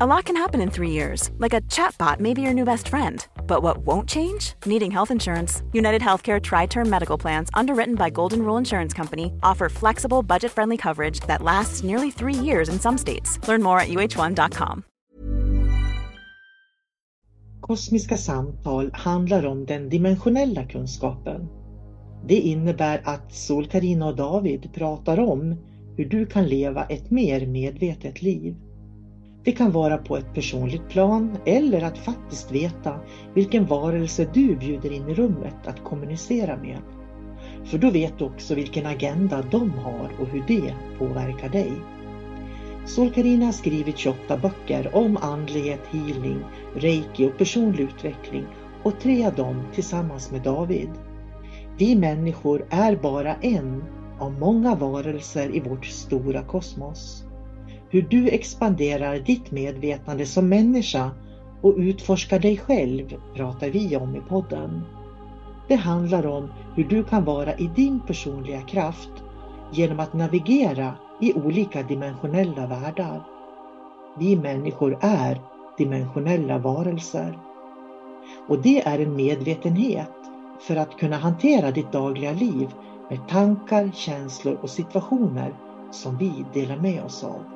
A lot can happen in three years, like a chatbot may be your new best friend. But what won't change? Needing health insurance. United Healthcare Tri Term Medical Plans, underwritten by Golden Rule Insurance Company, offer flexible, budget friendly coverage that lasts nearly three years in some states. Learn more at uh1.com. Kosmiska samtal handlar om den dimensionella kunskapen. Det innebär att Sol, Karina och David pratar om hur du kan leva ett mer medvetet liv. Det kan vara på ett personligt plan eller att faktiskt veta vilken varelse du bjuder in i rummet att kommunicera med. För då vet du också vilken agenda de har och hur det påverkar dig. Solkarina har skrivit 28 böcker om andlighet, healing, reiki och personlig utveckling och tre av dem tillsammans med David. Vi människor är bara en av många varelser i vårt stora kosmos. Hur du expanderar ditt medvetande som människa och utforskar dig själv pratar vi om i podden. Det handlar om hur du kan vara i din personliga kraft genom att navigera i olika dimensionella världar. Vi människor är dimensionella varelser. Och det är en medvetenhet för att kunna hantera ditt dagliga liv med tankar, känslor och situationer som vi delar med oss av.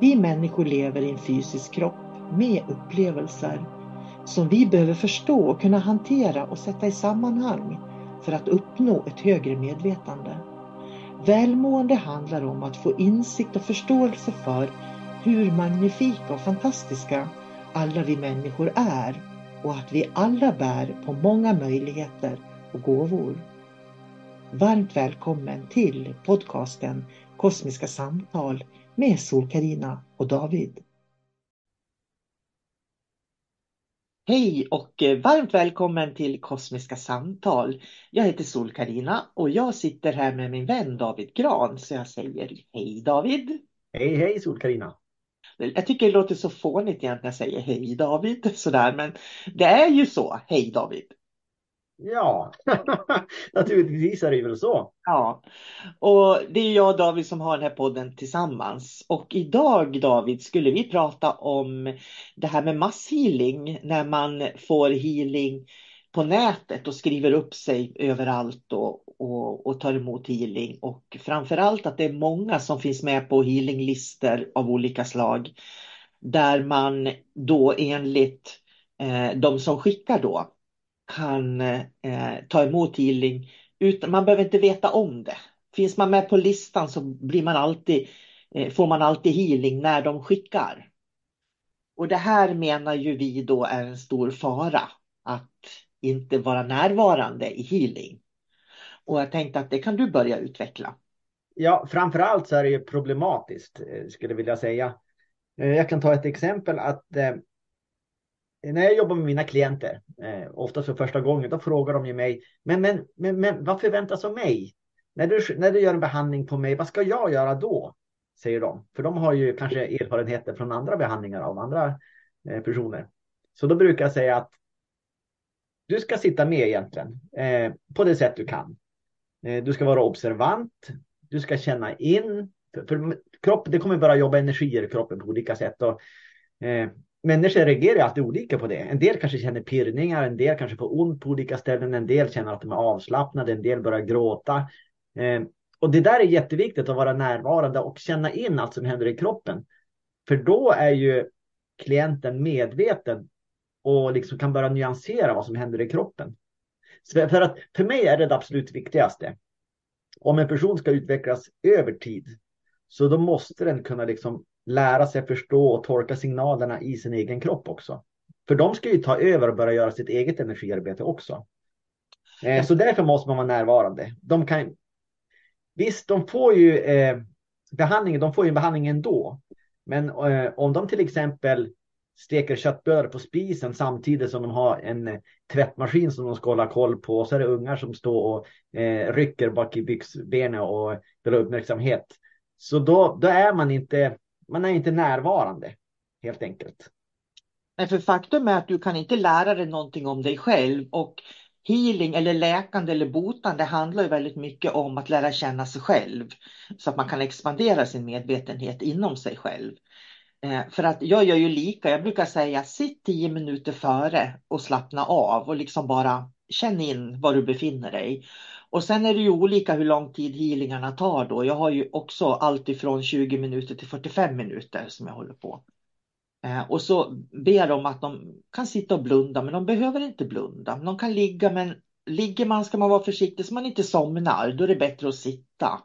Vi människor lever i en fysisk kropp med upplevelser som vi behöver förstå och kunna hantera och sätta i sammanhang för att uppnå ett högre medvetande. Välmående handlar om att få insikt och förståelse för hur magnifika och fantastiska alla vi människor är och att vi alla bär på många möjligheter och gåvor. Varmt välkommen till podcasten Kosmiska samtal med Sol-Carina och David. Hej och eh, varmt välkommen till Kosmiska samtal. Jag heter Sol-Carina och jag sitter här med min vän David Gran så jag säger hej David. Hej hej Sol-Carina. Jag tycker det låter så fånigt egentligen när jag säger hej David sådär men det är ju så. Hej David. Ja, naturligtvis är det väl så. Ja, och det är jag och David som har den här podden tillsammans. Och idag David skulle vi prata om det här med masshealing när man får healing på nätet och skriver upp sig överallt och, och, och tar emot healing. Och framförallt att det är många som finns med på healinglistor av olika slag. Där man då enligt eh, de som skickar då kan eh, ta emot healing. Utan, man behöver inte veta om det. Finns man med på listan så blir man alltid, eh, får man alltid healing när de skickar. Och det här menar ju vi då är en stor fara. Att inte vara närvarande i healing. Och jag tänkte att det kan du börja utveckla. Ja, framförallt så är det ju problematiskt eh, skulle jag vilja säga. Eh, jag kan ta ett exempel att eh, Eh, när jag jobbar med mina klienter, eh, oftast för första gången, då frågar de ju mig, men, men, men, men vad förväntas av mig? När du, när du gör en behandling på mig, vad ska jag göra då? Säger de. För de har ju kanske erfarenheter från andra behandlingar av andra eh, personer. Så då brukar jag säga att du ska sitta med egentligen eh, på det sätt du kan. Eh, du ska vara observant. Du ska känna in. För, för kropp, det kommer bara jobba energier i kroppen på olika sätt. Och, eh, människor reagerar alltid olika på det. En del kanske känner pirrningar, en del kanske får ont på olika ställen, en del känner att de är avslappnade, en del börjar gråta. Eh, och det där är jätteviktigt att vara närvarande och känna in allt som händer i kroppen. För då är ju klienten medveten och liksom kan börja nyansera vad som händer i kroppen. Så för, att, för mig är det det absolut viktigaste. Om en person ska utvecklas över tid, så då måste den kunna liksom lära sig förstå och tolka signalerna i sin egen kropp också. För de ska ju ta över och börja göra sitt eget energiarbete också. Eh, så därför måste man vara närvarande. De kan, visst, de får ju eh, behandling, de får ju behandling ändå. Men eh, om de till exempel steker köttbullar på spisen samtidigt som de har en eh, tvättmaskin som de ska hålla koll på. Och så är det ungar som står och eh, rycker bak i byxbenen och vill ha uppmärksamhet. Så då, då är man inte, man är inte närvarande helt enkelt. Nej, för faktum är att du kan inte lära dig någonting om dig själv och healing eller läkande eller botande handlar ju väldigt mycket om att lära känna sig själv så att man kan expandera sin medvetenhet inom sig själv. Eh, för att jag gör ju lika, jag brukar säga sitt tio minuter före och slappna av och liksom bara känn in var du befinner dig. Och sen är det ju olika hur lång tid healingarna tar då. Jag har ju också allt ifrån 20 minuter till 45 minuter som jag håller på. Eh, och så ber de att de kan sitta och blunda, men de behöver inte blunda. De kan ligga, men ligger man ska man vara försiktig så man inte somnar. Då är det bättre att sitta.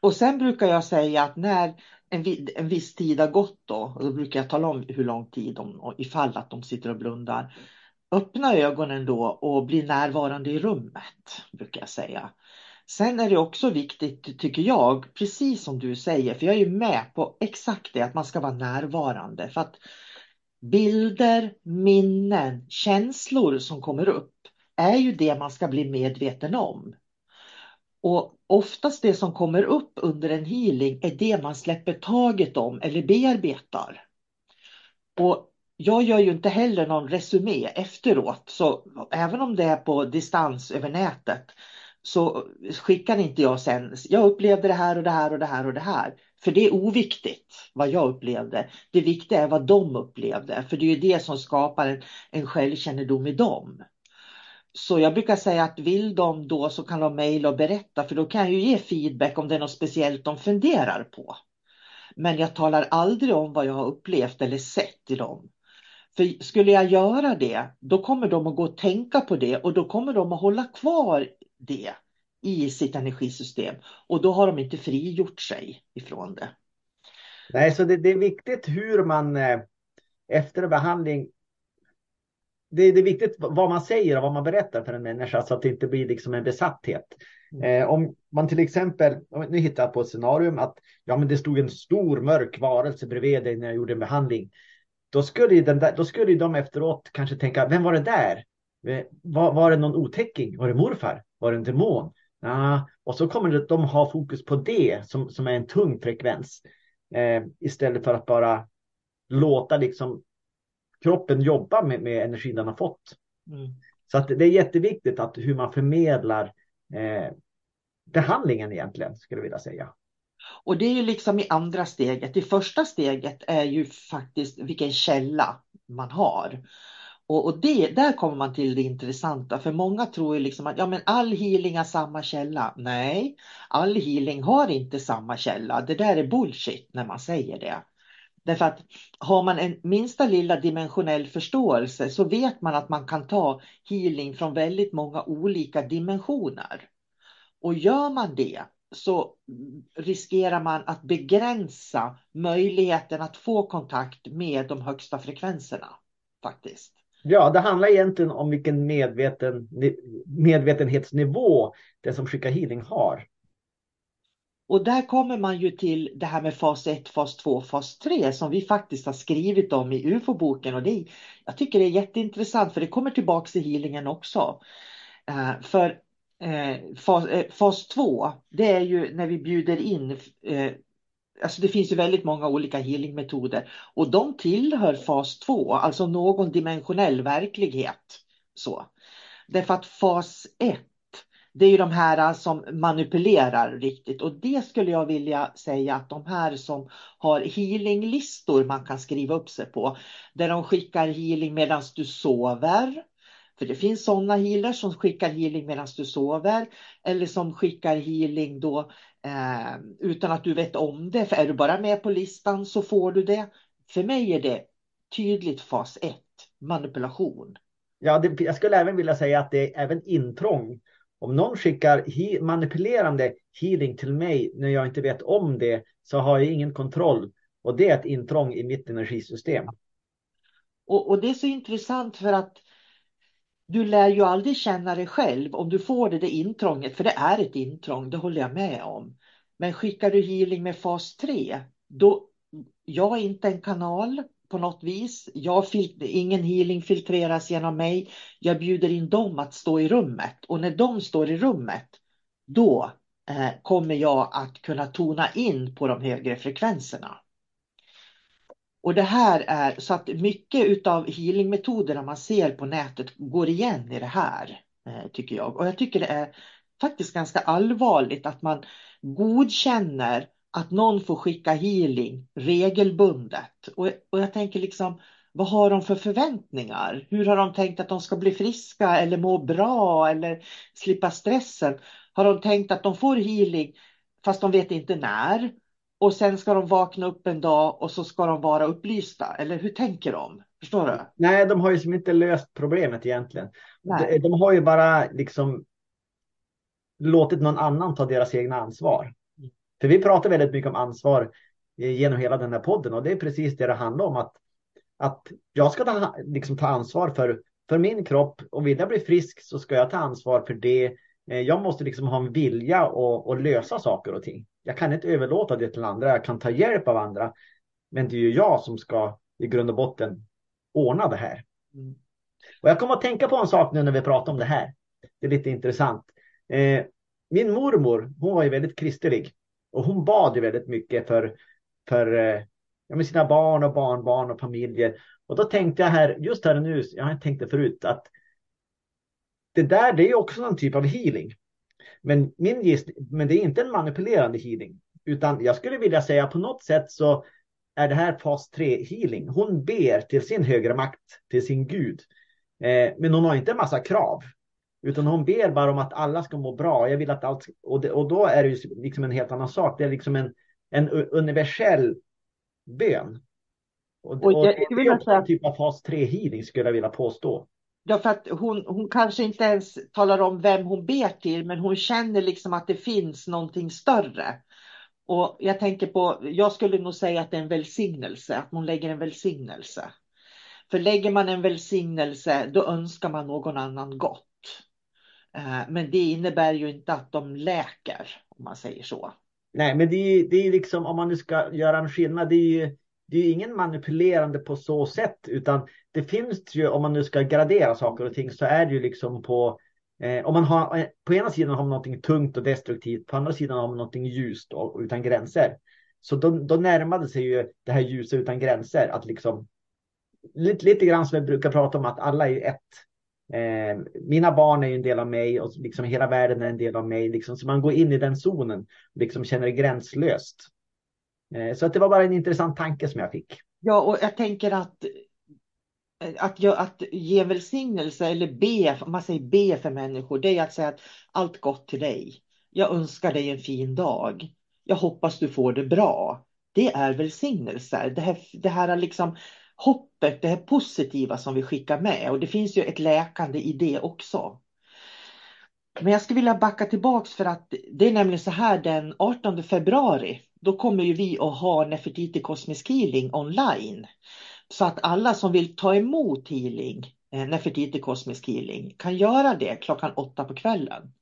Och sen brukar jag säga att när en, en viss tid har gått då, och då brukar jag tala om hur lång tid de, ifall att de sitter och blundar. Öppna ögonen då och bli närvarande i rummet, brukar jag säga. Sen är det också viktigt, tycker jag, precis som du säger, för jag är ju med på exakt det, att man ska vara närvarande. För att bilder, minnen, känslor som kommer upp är ju det man ska bli medveten om. Och oftast det som kommer upp under en healing är det man släpper taget om eller bearbetar. Och jag gör ju inte heller någon resumé efteråt, så även om det är på distans över nätet så skickar inte jag sen, jag upplevde det här och det här och det här och det här. För det är oviktigt vad jag upplevde. Det viktiga är vad de upplevde, för det är ju det som skapar en, en självkännedom i dem. Så jag brukar säga att vill de då så kan de mejla och berätta för då kan jag ju ge feedback om det är något speciellt de funderar på. Men jag talar aldrig om vad jag har upplevt eller sett i dem. För skulle jag göra det, då kommer de att gå och tänka på det och då kommer de att hålla kvar det i sitt energisystem. Och då har de inte frigjort sig ifrån det. Nej, så det, det är viktigt hur man eh, efter behandling det, det, är viktigt vad man säger och vad man berättar för en människa så att det inte blir liksom en besatthet. Mm. Eh, om man till exempel, nu hittar jag på ett scenario att ja, men det stod en stor mörk varelse bredvid dig när jag gjorde en behandling. Då skulle, den där, då skulle de efteråt kanske tänka, vem var det där? Var, var det någon otäcking? Var det morfar? Var det en demon? Ja, och så kommer de ha fokus på det som, som är en tung frekvens. Eh, istället för att bara låta liksom kroppen jobba med, med energin den har fått. Mm. Så att det är jätteviktigt att hur man förmedlar eh, behandlingen egentligen, skulle jag vilja säga. Och det är ju liksom i andra steget. Det första steget är ju faktiskt vilken källa man har. Och, och det, där kommer man till det intressanta, för många tror ju liksom att ja, men all healing har samma källa. Nej, all healing har inte samma källa. Det där är bullshit när man säger det. Därför att har man en minsta lilla dimensionell förståelse så vet man att man kan ta healing från väldigt många olika dimensioner. Och gör man det så riskerar man att begränsa möjligheten att få kontakt med de högsta frekvenserna. faktiskt. Ja, det handlar egentligen om vilken medveten, medvetenhetsnivå det som skickar healing har. Och där kommer man ju till det här med fas 1, fas 2, fas 3 som vi faktiskt har skrivit om i UFO-boken. Och det, jag tycker det är jätteintressant för det kommer tillbaka i healingen också. Uh, för Eh, fas, eh, fas 2, det är ju när vi bjuder in eh, Alltså det finns ju väldigt många olika healingmetoder och de tillhör fas 2, alltså någon dimensionell verklighet. Så. Därför att fas 1 det är ju de här som manipulerar riktigt och det skulle jag vilja säga att de här som har healinglistor man kan skriva upp sig på. Där de skickar healing medan du sover. För det finns sådana healers som skickar healing medan du sover. Eller som skickar healing då eh, utan att du vet om det. För är du bara med på listan så får du det. För mig är det tydligt fas 1, manipulation. Ja, det, jag skulle även vilja säga att det är även intrång om någon skickar he manipulerande healing till mig när jag inte vet om det så har jag ingen kontroll. Och det är ett intrång i mitt energisystem. Och, och det är så intressant för att du lär ju aldrig känna dig själv om du får det, det intrånget, för det är ett intrång, det håller jag med om. Men skickar du healing med fas 3, då jag är inte en kanal på något vis. Jag ingen healing filtreras genom mig. Jag bjuder in dem att stå i rummet och när de står i rummet då eh, kommer jag att kunna tona in på de högre frekvenserna. Och det här är så att mycket av healingmetoderna man ser på nätet går igen i det här eh, tycker jag. Och jag tycker det är faktiskt ganska allvarligt att man godkänner att någon får skicka healing regelbundet. Och, och jag tänker liksom, vad har de för förväntningar? Hur har de tänkt att de ska bli friska eller må bra eller slippa stressen? Har de tänkt att de får healing fast de vet inte när? Och sen ska de vakna upp en dag och så ska de vara upplysta. Eller hur tänker de? Förstår du? Nej, de har ju som inte löst problemet egentligen. De, de, har ju bara liksom låtit någon annan ta deras egna ansvar. För vi pratar väldigt mycket om ansvar genom hela den här podden och det är precis det det handlar om. Att, att jag ska ta, liksom, ta ansvar för, för min kropp och vill jag bli frisk så ska jag ta ansvar för det. Eh, jag måste liksom ha en vilja att lösa saker och ting. Jag kan inte överlåta det till andra. Jag kan ta hjälp av andra. Men det är ju jag som ska i grund och botten ordna det här. Mm. Och jag kommer att tänka på en sak nu när vi pratar om det här. Det är lite intressant. Eh, min mormor, hon var ju väldigt kristlig. Och hon bad ju väldigt mycket för, för eh, sina barn och barnbarn och familjer. Och då tänkte jag här, just här och nu, jag har tänkt det förut, att det där det är också någon typ av healing. Men, min gissning, men det är inte en manipulerande healing. Utan jag skulle vilja säga på något sätt så är det här fas 3 healing. Hon ber till sin högre makt, till sin gud. Eh, men hon har inte en massa krav. Utan hon ber bara om att alla ska må bra. Jag vill att allt, och, det, och då är det ju liksom en helt annan sak. Det är liksom en, en universell bön. Och, och, och det är också en typ av fas 3 healing skulle jag vilja påstå. Därför att hon, hon kanske inte ens talar om vem hon ber till, men hon känner liksom att det finns någonting större. Och jag tänker på, jag skulle nog säga att det är en välsignelse, att hon lägger en välsignelse. För lägger man en välsignelse, då önskar man någon annan gott. Eh, men det innebär ju inte att de läker, om man säger så. Nej, men det är, det är liksom om man nu ska göra en skillnad, det är ju det är ingen manipulerande på så sätt, utan det finns ju, om man nu ska gradera saker och ting, så är det ju liksom på eh, om man har, eh, på ena sidan har man någonting tungt och destruktivt, på andra sidan har man någonting ljust och utan gränser. Så då, då närmade sig ju det här ljuset utan gränser, att liksom lite, lite grann som jag brukar prata om att alla är ett. Eh, mina barn är ju en del av mig och liksom hela världen är en del av mig. Liksom, så man går in i den zonen och liksom känner det gränslöst. Eh, så att det var bara en intressant tanke som jag fick. Ja, och jag tänker att Eh, att, att ge välsignelse eller be, om man säger be för människor, det är att säga att allt gott till dig. Jag önskar dig en fin dag. Jag hoppas du får det bra. Det är välsignelser. Det här, det här liksom hoppet, det här positiva som vi skickar med. Och det finns ju ett läkande i det också. Men jag skulle vilja backa tillbaks för att det är nämligen så här den 18 februari. Då kommer ju vi att ha Nefertiti Cosmic Healing online. Så att alla som vill ta emot healing, eh, Nefertiti kosmisk Healing, kan göra det klockan åtta på kvällen.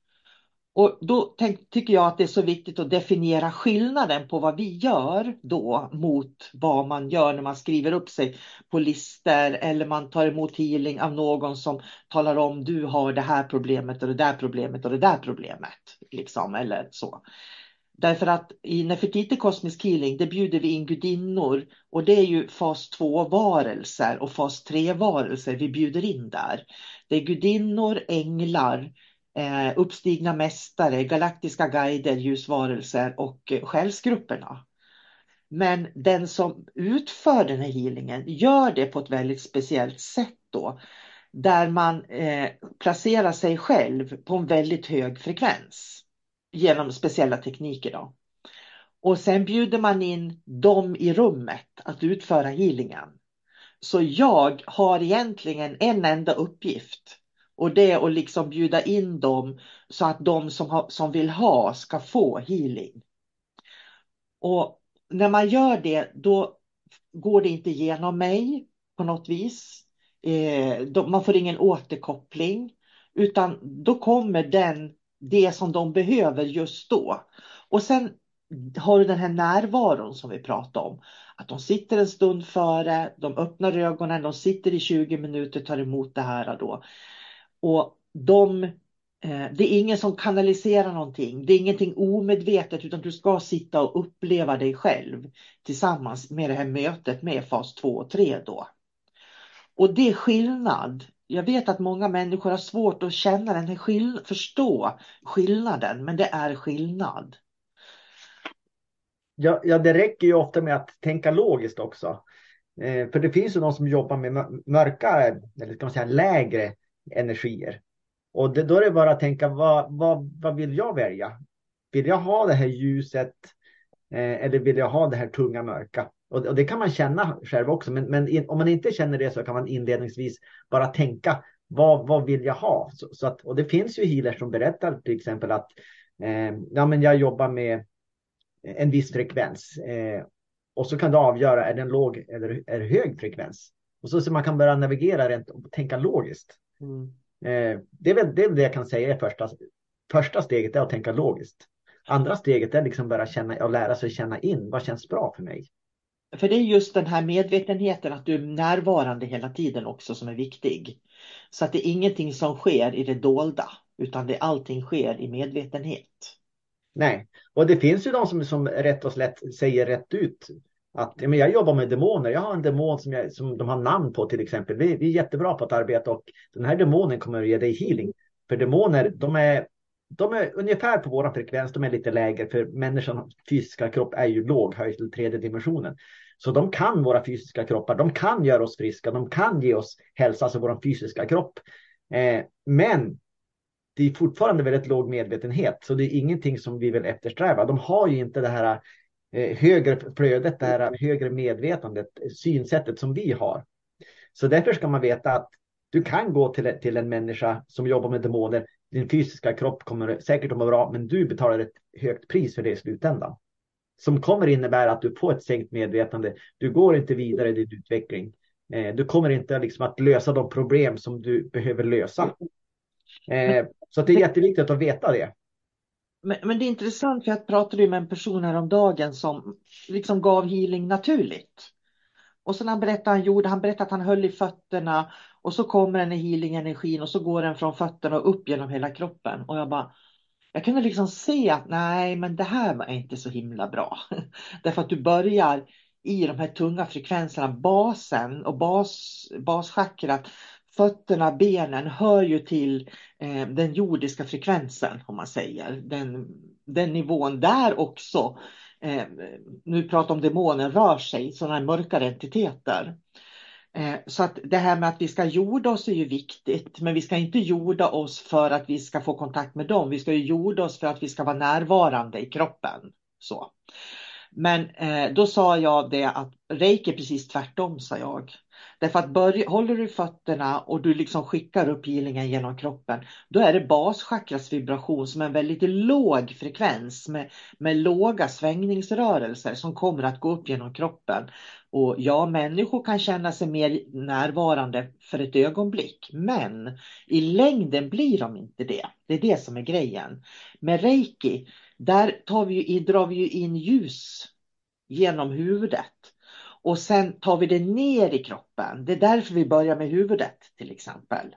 Och då tänk, tycker jag att det är så viktigt att definiera skillnaden på vad vi gör då mot vad man gör när man skriver upp sig på listor eller man tar emot healing av någon som talar om du har det här problemet och det där problemet och det där problemet. Liksom, eller så. Därför att i Nefertiti kosmisk Healing, det bjuder vi in gudinnor och det är ju fas 2 varelser och fas 3 varelser vi bjuder in där. Det är gudinnor, änglar, eh, uppstigna mästare, galaktiska guider, ljusvarelser och eh, själsgrupperna. Men den som utför den här healingen gör det på ett väldigt speciellt sätt då. Där man eh, placerar sig själv på en väldigt hög frekvens genom speciella tekniker. Då. Och sen bjuder man in dem i rummet att utföra healingen. Så jag har egentligen en enda uppgift och det är att liksom bjuda in dem så att de som, ha, som vill ha ska få healing. Och när man gör det då går det inte genom mig på något vis. Eh, då, man får ingen återkoppling utan då kommer den det som de behöver just då. Och sen har du den här närvaron som vi pratade om. Att de sitter en stund före, de öppnar ögonen, de sitter i 20 minuter, tar emot det här då. Och de, eh, det är ingen som kanaliserar någonting. Det är ingenting omedvetet utan du ska sitta och uppleva dig själv tillsammans med det här mötet med fas 2 och 3 då. Och det är skillnad. Jag vet att många människor har svårt att känna den här skill förstå skillnaden, men det är skillnad. Ja, ja, det räcker ju ofta med att tänka logiskt också. Eh, för det finns ju de som jobbar med mörka, eller ska man säga lägre energier. Och det, då är det bara att tänka, vad, vad, vad vill jag välja? Vill jag ha det här ljuset eh, eller vill jag ha det här tunga mörka? Och, och det kan man känna själv också, men, men in, om man inte känner det så kan man inledningsvis bara tänka, vad, vad vill jag ha? Så, så att, och det finns ju healers som berättar till exempel att eh, ja, men jag jobbar med en viss frekvens. Eh, och så kan du avgöra, är den låg eller är hög frekvens? Och så, så man kan börja navigera rent och tänka logiskt. Mm. Eh, det, är väl, det är det jag kan säga är första, första steget är att tänka logiskt. Andra steget är liksom bara känna och lära sig känna in vad känns bra för mig. För det är just den här medvetenheten att du är närvarande hela tiden också som är viktig. Så att det är ingenting som sker i det dolda utan det allting sker i medvetenhet. Nej, och det finns ju de som, som rätt och slätt säger rätt ut att men jag jobbar med demoner. Jag har en demon som, jag, som de har namn på till exempel. Vi, vi är jättebra på att arbeta och den här demonen kommer att ge dig healing. För demoner, de är, de är ungefär på våran frekvens. De är lite lägre för människans fysiska kropp är ju låg, höjd till tredje dimensionen. Så de kan våra fysiska kroppar. De kan göra oss friska. De kan ge oss hälsa, alltså vår fysiska kropp. Eh, men det är fortfarande väldigt låg medvetenhet, så det är ingenting som vi vill eftersträva. De har ju inte det här eh, högre flödet, det här högre medvetandet, synsättet som vi har. Så därför ska man veta att du kan gå till, till en människa som jobbar med demoner. Din fysiska kropp kommer säkert att må bra, men du betalar ett högt pris för det i slutändan. Som kommer innebära att du får ett sänkt medvetande. Du går inte vidare i din utveckling. Eh, du kommer inte liksom att lösa de problem som du behöver lösa. Eh, så det är jätteviktigt att veta det. Men, men, det är intressant för jag pratade med en person häromdagen som liksom gav healing naturligt. Och sen han berättade han gjorde, han berättade att han höll i fötterna och så kommer den i healing-energin och så går den från fötterna och upp genom hela kroppen. Och jag bara, jag kunde liksom se att nej, men det här var inte så himla bra. Därför att du börjar i de här tunga frekvenserna, basen och bas, baschakrat fötterna, benen hör ju till eh, den jordiska frekvensen om man säger. Den, den nivån där också, eh, nu pratar om demoner, rör sig, sådana här mörkare entiteter. Eh, så att det här med att vi ska jorda oss är ju viktigt, men vi ska inte jorda oss för att vi ska få kontakt med dem. Vi ska ju jorda oss för att vi ska vara närvarande i kroppen. Så. Men eh, då sa jag det att reiki är precis tvärtom, sa jag. Därför att börja, håller du fötterna och du liksom skickar upp healingen genom kroppen, då är det baschakras vibration som är en väldigt låg frekvens med, med låga svängningsrörelser som kommer att gå upp genom kroppen. Och ja, människor kan känna sig mer närvarande för ett ögonblick, men i längden blir de inte det. Det är det som är grejen. Med reiki, där tar vi, drar vi in ljus genom huvudet. Och sen tar vi det ner i kroppen. Det är därför vi börjar med huvudet till exempel.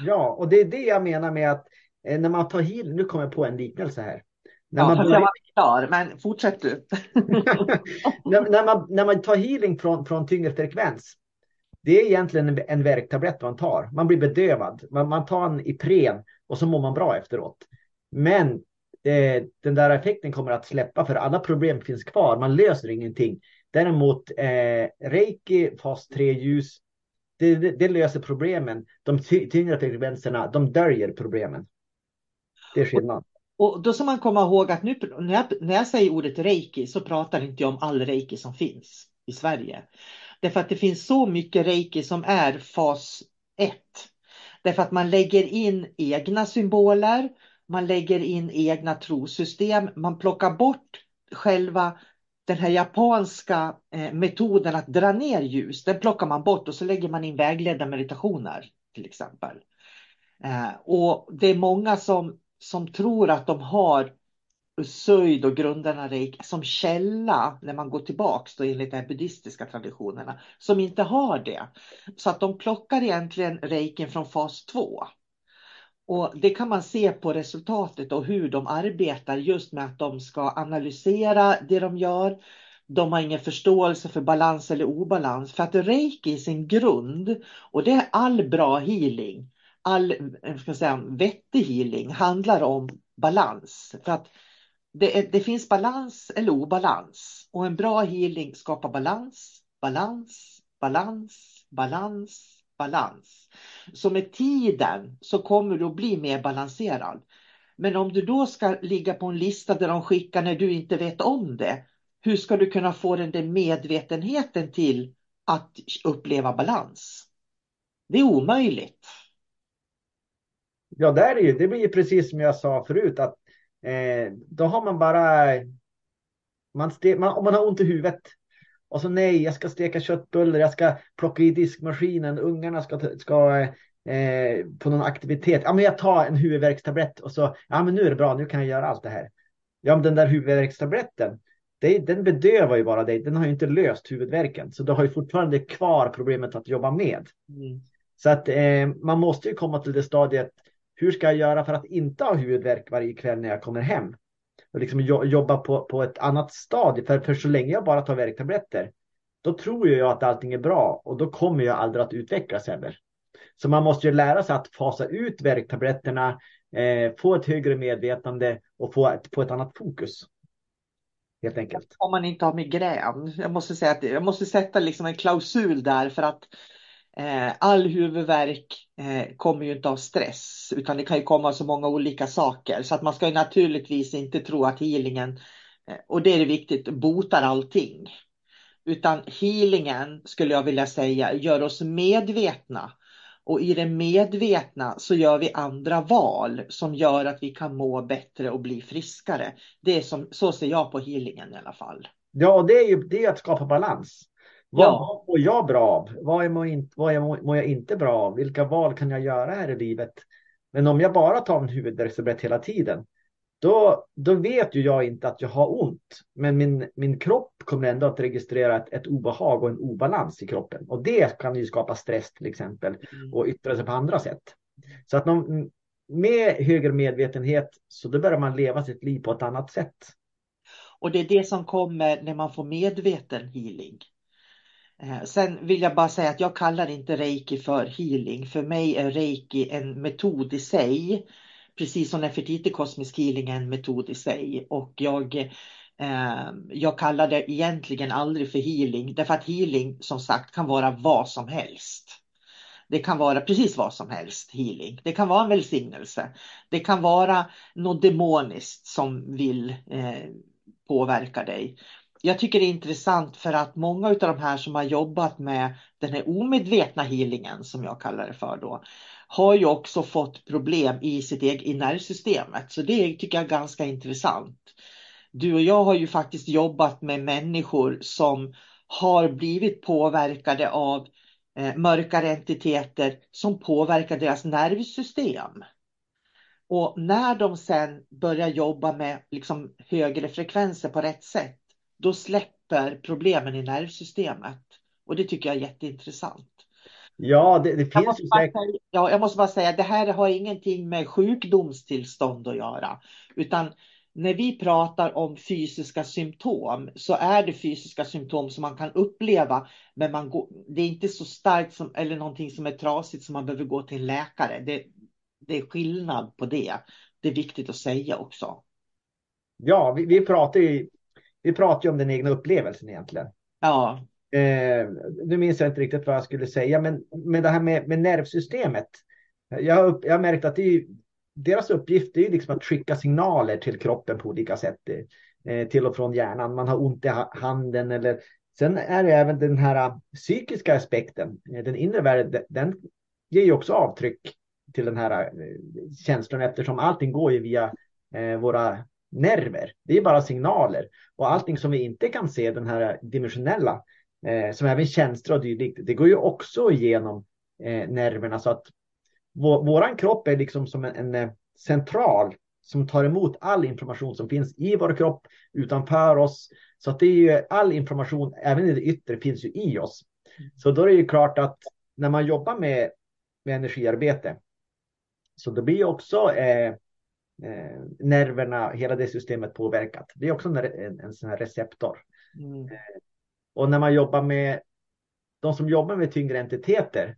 Ja, och det är det jag menar med att eh, när man tar healing, nu kommer jag på en liknelse här. När ja, man börjar... jag var klar, men fortsätt du. när, när, man, när man tar healing från, från tyngre frekvens, det är egentligen en, en värktablett man tar. Man blir bedövad, man, man tar en Ipren och så mår man bra efteråt. Men eh, den där effekten kommer att släppa för alla problem finns kvar. Man löser ingenting. Däremot eh, reiki, fas 3-ljus, det, det, det, löser problemen. De tyngre frekvenserna, de döljer problemen. Det är skillnad. Och, och då ska man komma ihåg att nu när jag, när jag säger ordet reiki så pratar inte jag om all reiki som finns i Sverige. Därför att det finns så mycket reiki som är fas 1. Därför att man lägger in egna symboler, man lägger in egna trosystem, man plockar bort själva den här japanska eh, metoden att dra ner ljus, den plockar man bort och så lägger man in vägledda meditationer till exempel. Eh, och det är många som, som tror att de har Söjd och grundarna som källa när man går tillbaks då enligt de buddhistiska traditionerna som inte har det. Så att de plockar egentligen reikin från fas 2. Och det kan man se på resultatet och hur de arbetar just med att de ska analysera det de gör. De har ingen förståelse för balans eller obalans för att reiki i sin grund och det är all bra healing, all eh, ska säga, vettig healing handlar om balans. För att det, är, det finns balans eller obalans och en bra healing skapar balans, balans, balans, balans, balans. Så med tiden så kommer du att bli mer balanserad. Men om du då ska ligga på en lista där de skickar när du inte vet om det, hur ska du kunna få den där medvetenheten till att uppleva balans? Det är omöjligt. Ja, det, är det, det blir ju precis som jag sa förut, att eh, då har man bara... Man, man, om man har ont i huvudet och så nej, jag ska steka köttbullar, jag ska plocka i diskmaskinen, ungarna ska, ska eh, på någon aktivitet. Ja, men jag tar en huvudvärkstablett och så, ja men nu är det bra, nu kan jag göra allt det här. Ja, men den där huvudvärkstabletten, det, den bedövar ju bara dig, den har ju inte löst huvudvärken. Så du har ju fortfarande kvar problemet att jobba med. Mm. Så att eh, man måste ju komma till det stadiet, hur ska jag göra för att inte ha huvudvärk varje kväll när jag kommer hem? Och liksom jobba på, på ett annat stadie. För, för så länge jag bara tar värktabletter, då tror jag att allting är bra och då kommer jag aldrig att utvecklas heller. Så man måste ju lära sig att fasa ut värktabletterna, eh, få ett högre medvetande och få ett, få ett annat fokus. Helt enkelt. Om man inte har migrän. Jag måste säga att jag måste sätta liksom en klausul där för att Eh, Eh, all huvudvärk eh, kommer ju inte av stress utan det kan ju komma av så många olika saker. Så att man ska ju naturligtvis inte tro att healingen, eh, och det är det viktigt, botar allting. Utan healingen skulle jag vilja säga gör oss medvetna. Och i det medvetna så gör vi andra val som gör att vi kan må bättre och bli friskare. Det är som, så ser jag på healingen i alla fall. Ja, det är ju det är att skapa balans. Vad ja. mår jag bra av? Vad, är mår, vad är, mår jag inte bra av? Vilka val kan jag göra här i livet? Men om jag bara tar en huvudvärkstablett hela tiden, då, då vet ju jag inte att jag har ont. Men min, min kropp kommer ändå att registrera ett, ett obehag och en obalans i kroppen. Och det kan ju skapa stress till exempel mm. och yttra sig på andra sätt. Så att någon, med högre medvetenhet så då börjar man leva sitt liv på ett annat sätt. Och det är det som kommer när man får medveten healing. Eh, sen vill jag bara säga att jag kallar inte reiki för healing. För mig är reiki en metod i sig. Precis som Nefertiti kosmisk healing är en metod i sig. Och jag, eh, jag kallar det egentligen aldrig för healing. Därför att healing som sagt kan vara vad som helst. Det kan vara precis vad som helst, healing. Det kan vara en välsignelse. Det kan vara något demoniskt som vill eh, påverka dig jag tycker det är intressant för att många av de här som har jobbat med den här omedvetna healingen som jag kallar det för då har ju också fått problem i sitt eget i nervsystemet. Så det tycker jag är ganska intressant. Du och jag har ju faktiskt jobbat med människor som har blivit påverkade av eh, mörkare entiteter som påverkar deras nervsystem. Och när de sen börjar jobba med liksom högre frekvenser på rätt sätt då släpper problemen i nervsystemet. Och det tycker jag är jätteintressant. Ja, det, det finns ju säkert. Ja, jag måste bara säga det här har ingenting med sjukdomstillstånd att göra. Utan när vi pratar om fysiska symptom så är det fysiska symptom som man kan uppleva. Men man går, det är inte så starkt som, eller någonting som är trasigt som man behöver gå till en läkare. Det, det är skillnad på det. Det är viktigt att säga också. Ja, vi, vi pratar ju vi pratar ju om den egna upplevelsen egentligen. Ja. Eh, nu minns jag inte riktigt vad jag skulle säga, men, men det här med, med nervsystemet. Jag har, upp, jag har märkt att är, deras uppgift är liksom att skicka signaler till kroppen på olika sätt. Eh, till och från hjärnan. Man har ont i handen eller Sen är det även den här psykiska aspekten. Eh, den inre världen, den ger ju också avtryck till den här eh, känslan eftersom allting går ju via eh, våra nerver. Det är bara signaler. Och allting som vi inte kan se, den här dimensionella, eh, som även känslor och dylikt, det går ju också igenom eh, nerverna. Så att vår, våran kropp är liksom som en, en eh, central som tar emot all information som finns i vår kropp, utanför oss. Så att det är ju all information, även i det yttre, finns ju i oss. Så då är det ju klart att när man jobbar med, med energiarbete, så det blir också eh, eh, nerverna, hela det systemet påverkat. Det är också en, en, en sån här receptor. Mm. Eh, och när man jobbar med de som jobbar med tyngre entiteter,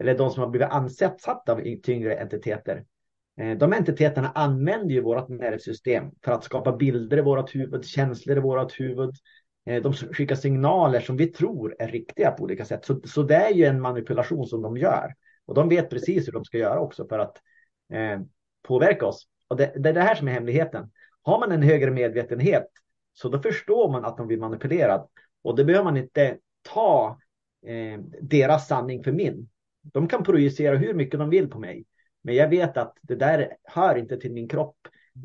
eller de som har blivit ansatta av tyngre entiteter, eh, de entiteterna använder ju vårt nervsystem för att skapa bilder i vårt huvud, känslor i vårt huvud. Eh, de skickar signaler som vi tror är riktiga på olika sätt. Så, så det är ju en manipulation som de gör. Och de vet precis hur de ska göra också för att eh, påverka oss. Och det, det är det här som är hemligheten. Har man en högre medvetenhet så då förstår man att de blir manipulerad. Och det behöver man inte ta eh, deras sanning för min. De kan projicera hur mycket de vill på mig. Men jag vet att det där hör inte till min kropp.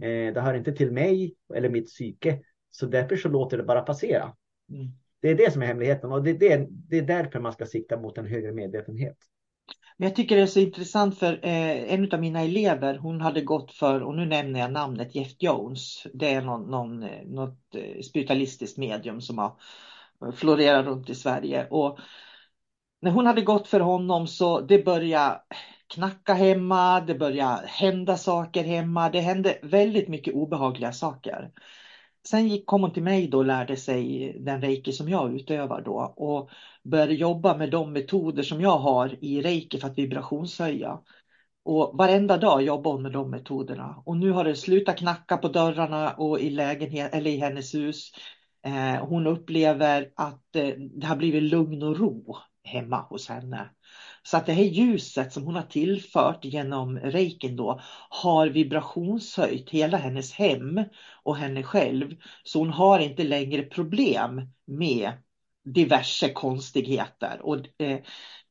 Eh, det hör inte till mig eller mitt psyke. Så därför så låter det bara passera. Mm. Det är det som är hemligheten och det, det, det är därför man ska sikta mot en högre medvetenhet. Men jag tycker det är så intressant för eh, en av mina elever, hon hade gått för, och nu nämner jag namnet Jeff Jones. Det är någon, någon, eh, något eh, spiritualistiskt medium som har florerat runt i Sverige. Och när hon hade gått för honom så det började knacka hemma, det började hända saker hemma. Det hände väldigt mycket obehagliga saker. Sen gick, kom hon till mig då och lärde sig den reiki som jag utövar då och började jobba med de metoder som jag har i reiki för att vibrationshöja. Och varenda dag jobbar hon med de metoderna. Och nu har det slutat knacka på dörrarna och i lägenhet eller i hennes hus. Eh, hon upplever att eh, det har blivit lugn och ro hemma hos henne. Så att det här ljuset som hon har tillfört genom reikin då har vibrationshöjt hela hennes hem och henne själv. Så hon har inte längre problem med diverse konstigheter. Och, eh,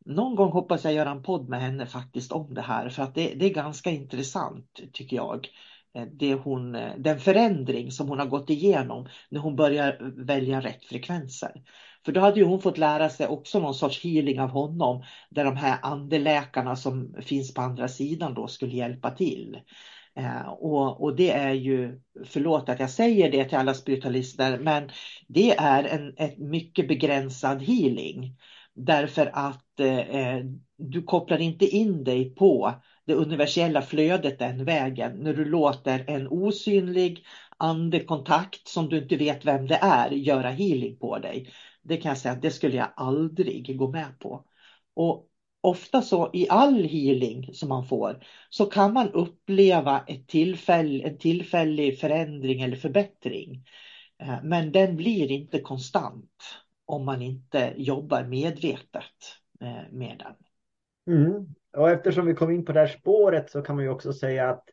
någon gång hoppas jag göra en podd med henne faktiskt om det här för att det, det är ganska intressant tycker jag. Eh, det hon, eh, den förändring som hon har gått igenom när hon börjar eh, välja rätt frekvenser. För då hade ju hon fått lära sig också någon sorts healing av honom där de här andeläkarna som finns på andra sidan då skulle hjälpa till. Eh, och, och det är ju, förlåt att jag säger det till alla spiritualister, men det är en ett mycket begränsad healing. Därför att eh, eh du kopplar inte in dig på det universella flödet den vägen när du låter en osynlig andekontakt som du inte vet vem det är göra healing på dig. Det kan jag säga att det skulle jag aldrig gå med på. Och ofta så i all healing som man får så kan man uppleva ett tillfälle, en tillfällig förändring eller förbättring. Eh, men den blir inte konstant om man inte jobbar medvetet eh, med den. Mm. Och eftersom vi kom in på det här spåret så kan man ju också säga att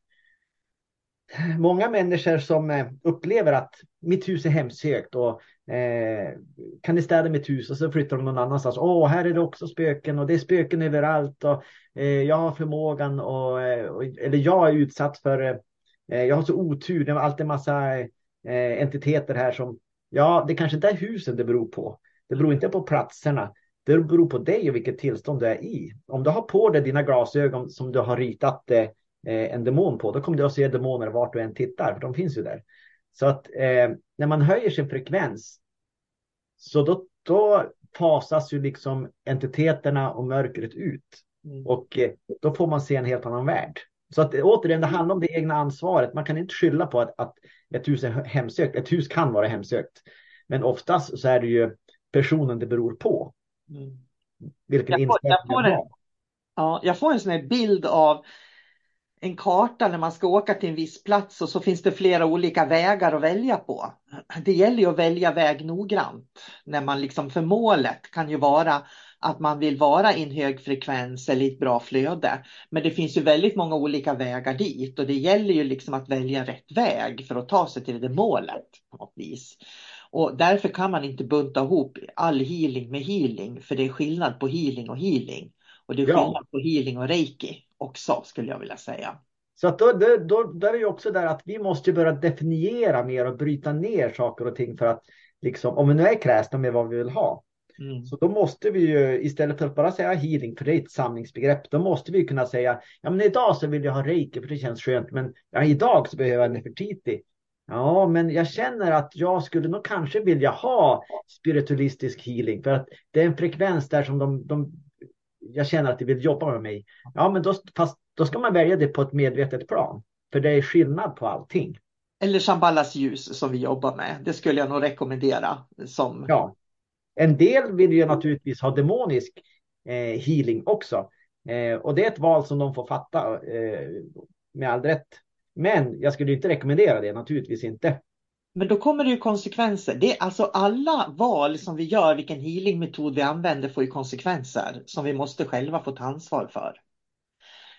många människor som eh, upplever att mitt hus är hemsökt och eh, kan ni städa mitt hus och så flyttar de någon annanstans. Åh, här är det också spöken och det är spöken överallt och eh, jag har förmågan och, eh, och, eller jag är utsatt för, eh, jag har så otur, det var alltid massa eh, entiteter här som, ja, det kanske inte är husen det beror på. Det beror inte på platserna. Det beror på dig och vilket tillstånd du är i. Om du har på dig dina glasögon som du har ritat eh, en demon på, då kommer du att se demoner vart du än tittar, för de finns ju där. Så att eh, när man höjer sin frekvens så då, då fasas ju liksom entiteterna och mörkret ut. Mm. Och eh, då får man se en helt annan värld. Så att återigen, det handlar om det egna ansvaret. Man kan inte skylla på att, att ett hus är hemsökt. Ett hus kan vara hemsökt. Men oftast så är det ju personen det beror på. Mm. Vilken jag får, jag får en, ja, jag får en sån här bild av en karta när man ska åka till en viss plats och så finns det flera olika vägar att välja på. Det gäller ju att välja väg noggrant. När man liksom för målet kan ju vara att man vill vara i en hög frekvens eller i ett bra flöde. Men det finns ju väldigt många olika vägar dit och det gäller ju liksom att välja rätt väg för att ta sig till det målet på något vis. Och därför kan man inte bunta ihop all healing med healing för det är skillnad på healing och healing. Och det är skillnad ja. på healing och reiki också skulle jag vilja säga. Så att då, då, då, då är vi också där att vi måste börja definiera mer och bryta ner saker och ting för att liksom, om vi nu är kräsna med vad vi vill ha. Mm. Så då måste vi ju istället för att bara säga healing, för det är ett samlingsbegrepp, då måste vi kunna säga, ja men idag så vill jag ha reiki för det känns skönt, men ja, idag så behöver jag Nefertiti. Ja, men jag känner att jag skulle nog kanske vilja ha spiritualistisk healing för att det är en frekvens där som de, de jag känner att de vill jobba med mig. Ja, men då, fast, då ska man välja det på ett medvetet plan. För det är skillnad på allting. Eller Shambhalas ljus som vi jobbar med. Det skulle jag nog rekommendera. Som... Ja. En del vill ju naturligtvis ha demonisk eh, healing också. Eh, och det är ett val som de får fatta eh, med all rätt. Men jag skulle inte rekommendera det, naturligtvis inte. Men då kommer det ju konsekvenser. Det är alltså alla val som vi gör, vilken healingmetod vi använder får ju konsekvenser som vi måste själva få ta ansvar för.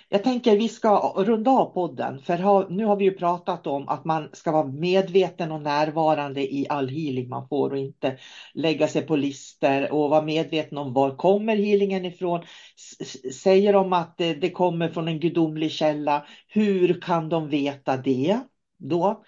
Jag tänker vi ska runda av podden för nu har vi ju pratat om att man ska vara medveten och närvarande i all healing man får och inte lägga sig på lister och vara medveten om var kommer healingen ifrån. Säger de att det kommer från en gudomlig källa, hur kan de veta det då?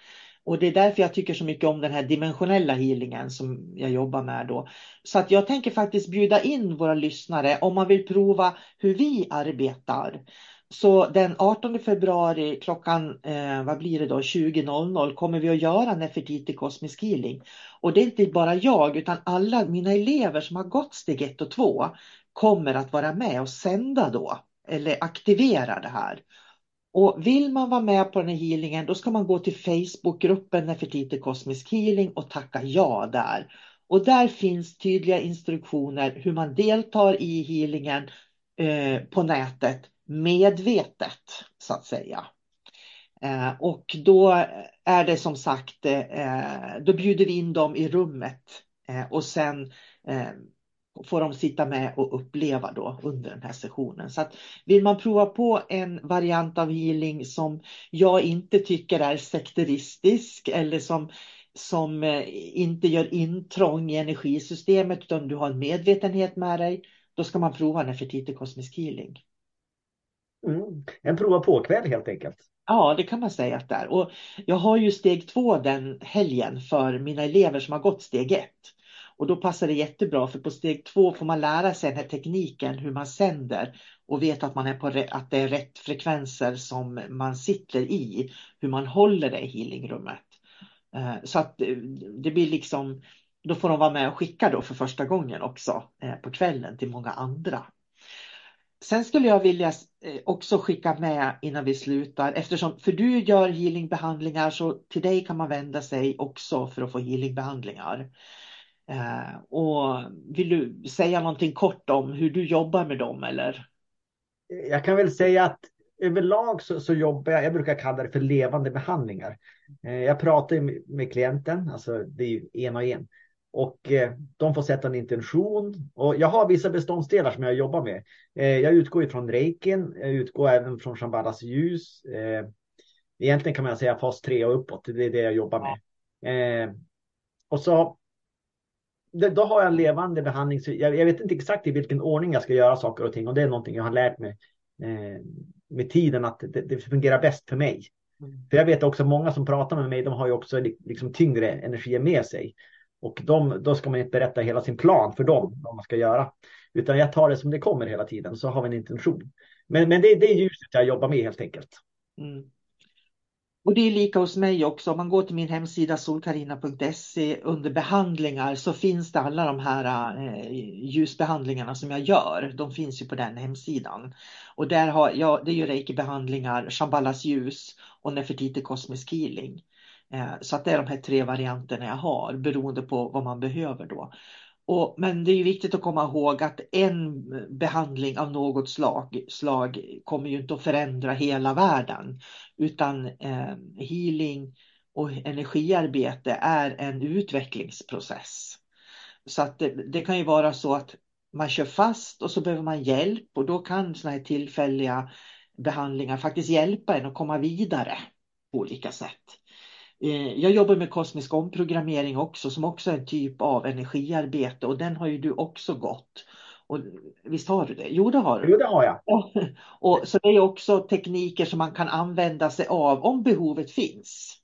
Och det är därför jag tycker så mycket om den här dimensionella healingen som jag jobbar med då. Så att jag tänker faktiskt bjuda in våra lyssnare om man vill prova hur vi arbetar. Så den 18 februari klockan, eh, vad blir det då, 20.00 kommer vi att göra Nefertiti Kosmisk Healing. Och det är inte bara jag utan alla mina elever som har gått steg 1 och 2 kommer att vara med och sända då eller aktivera det här. Och vill man vara med på den här healingen då ska man gå till Facebookgruppen Nefertiti kosmisk Healing och tacka ja där. Och där finns tydliga instruktioner hur man deltar i healingen eh, på nätet medvetet så att säga. Eh, och då är det som sagt, eh, då bjuder vi in dem i rummet eh, och sen eh, får de sitta med och uppleva då under den här sessionen. Så att vill man prova på en variant av healing som jag inte tycker är sekteristisk eller som, som eh, inte gör intrång i energisystemet utan du har en medvetenhet med dig, då ska man prova Nefertiti Cosmic Healing. Mm. En prova på-kväll helt enkelt. Ja, det kan man säga att det är. Och jag har ju steg två den helgen för mina elever som har gått steg ett. Och då passar det jättebra för på steg två får man lära sig den här tekniken hur man sänder och vet att, man är på, att det är rätt frekvenser som man sitter i, hur man håller det i healingrummet. Eh, så att eh, det blir liksom, då får de vara med och skicka då för första gången också eh, på kvällen till många andra. Sen skulle jag vilja också skicka med innan vi slutar, eftersom för du gör healingbehandlingar så till dig kan man vända sig också för att få healingbehandlingar. Eh, och vill du säga någonting kort om hur du jobbar med dem eller? Jag kan väl säga att överlag så, så jobbar jag, jag brukar kalla det för levande behandlingar. Eh, jag pratar med, med klienten, alltså det är ju en och en. Och eh, de får sätta en intention. Och jag har vissa beståndsdelar som jag jobbar med. Jag utgår ifrån reikin. Jag utgår även från Shambhalas ljus. Egentligen kan man säga fas 3 och uppåt. Det är det jag jobbar med. Och så då har jag en levande behandling. Så jag, jag, vet inte exakt i vilken ordning jag ska göra saker och ting. Och det är någonting jag har lärt mig eh, med tiden att det, det, fungerar bäst för mig. Mm. För jag vet också många som pratar med mig, de har ju också liksom tyngre energier med sig. Och de, då ska man inte berätta hela sin plan för dem, vad man ska göra. Utan jag tar det som det kommer hela tiden, så har vi en intention. Men, men det, det är ljuset jag jobbar med helt enkelt. Mm. Och det är lika hos mig också. Om man går till min hemsida solkarina.se under behandlingar så finns det alla de här eh, ljusbehandlingarna som jag gör. De finns ju på den hemsidan. Och där har jag, det är ju reiki-behandlingar, Shambhalas ljus och Nefertiti kosmisk Healing. Eh, så att det är de här tre varianterna jag har beroende på vad man behöver då. Och, men det är viktigt att komma ihåg att en behandling av något slag, slag kommer ju inte att förändra hela världen. Utan eh, healing och energiarbete är en utvecklingsprocess. Så att det, det, kan ju vara så att man kör fast och så behöver man hjälp och då kan sådana här tillfälliga behandlingar faktiskt hjälpa en att komma vidare på olika sätt. Eh, jag jobbar med kosmisk omprogrammering också som också är en typ av energiarbete och den har ju du också gått. Och visst har du det? Jo, det har du. Jo, det har jag. Och, så det är också tekniker som man kan använda sig av om behovet finns.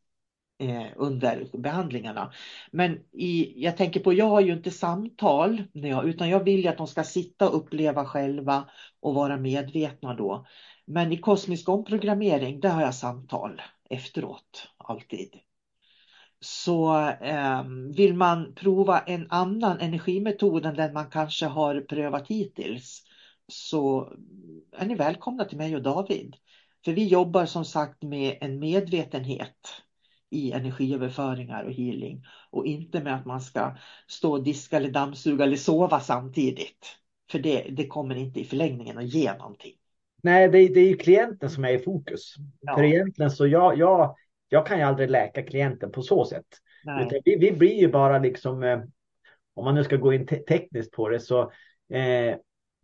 eh, under behandlingarna. Men i, jag tänker på, jag har ju inte samtal när jag, utan jag vill ju att de ska sitta och uppleva själva och vara medvetna då. Men i kosmisk omprogrammering, där har jag samtal efteråt, alltid. Så eh, vill man prova en annan energimetod än den man kanske har prövat hittills så är ni välkomna till mig och David. För vi jobbar som sagt med en medvetenhet i energiöverföringar och healing och inte med att man ska stå och diska eller dammsuga eller sova samtidigt. För det, det kommer inte i förlängningen att ge någonting. Nej, det, det är ju klienten som är i fokus. Ja. För egentligen så jag, jag, jag kan ju aldrig läka klienten på så sätt. Vi, vi blir ju bara liksom, eh, om man nu ska gå in te tekniskt på det, så eh,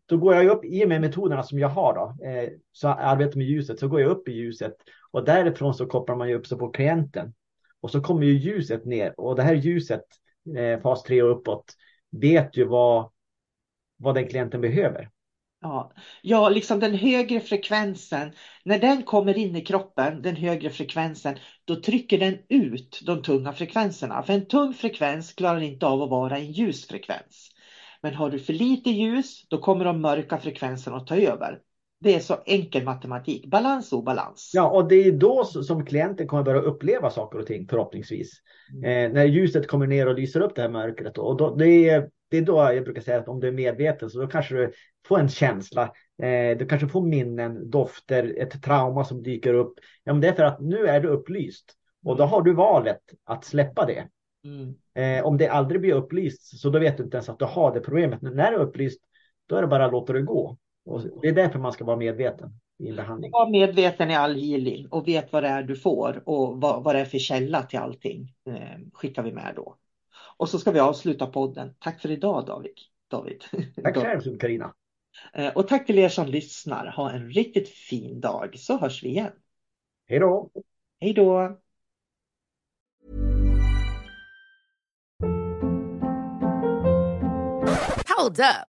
då går jag upp i och med metoderna som jag har då, eh, så arbetar med ljuset, så går jag upp i ljuset och därifrån så kopplar man ju upp sig på klienten. Och så kommer ju ljuset ner och det här ljuset, eh, fas 3 och uppåt, vet ju vad, vad den klienten behöver. Ja, ja, liksom den högre frekvensen, när den kommer in i kroppen, den högre frekvensen, då trycker den ut de tunga frekvenserna. För en tung frekvens klarar inte av att vara en ljus frekvens. Men har du för lite ljus, då kommer de mörka frekvenserna att ta över. Det är så enkel matematik, balans och obalans. Ja, och det är då som klienten kommer börja uppleva saker och ting förhoppningsvis. Mm. Eh, när ljuset kommer ner och lyser upp det här mörkret. Och då, det, är, det är då jag brukar säga att om du är medveten så då kanske du får en känsla. Eh, du kanske får minnen, dofter, ett trauma som dyker upp. Ja, men det är för att nu är du upplyst och då har du valet att släppa det. Mm. Eh, om det aldrig blir upplyst så då vet du inte ens att du har det problemet. Men när det är upplyst då är det bara att låta det gå. Och det är därför man ska vara medveten i behandling. Var medveten i all healing och vet vad det är du får och vad, vad det är för källa till allting. Eh, skickar vi med då. Och så ska vi avsluta podden. Tack för idag David. David. Tack själv Karina. Eh, och tack till er som lyssnar. Ha en riktigt fin dag så hörs vi igen. Hej då. Hej då. Hold up.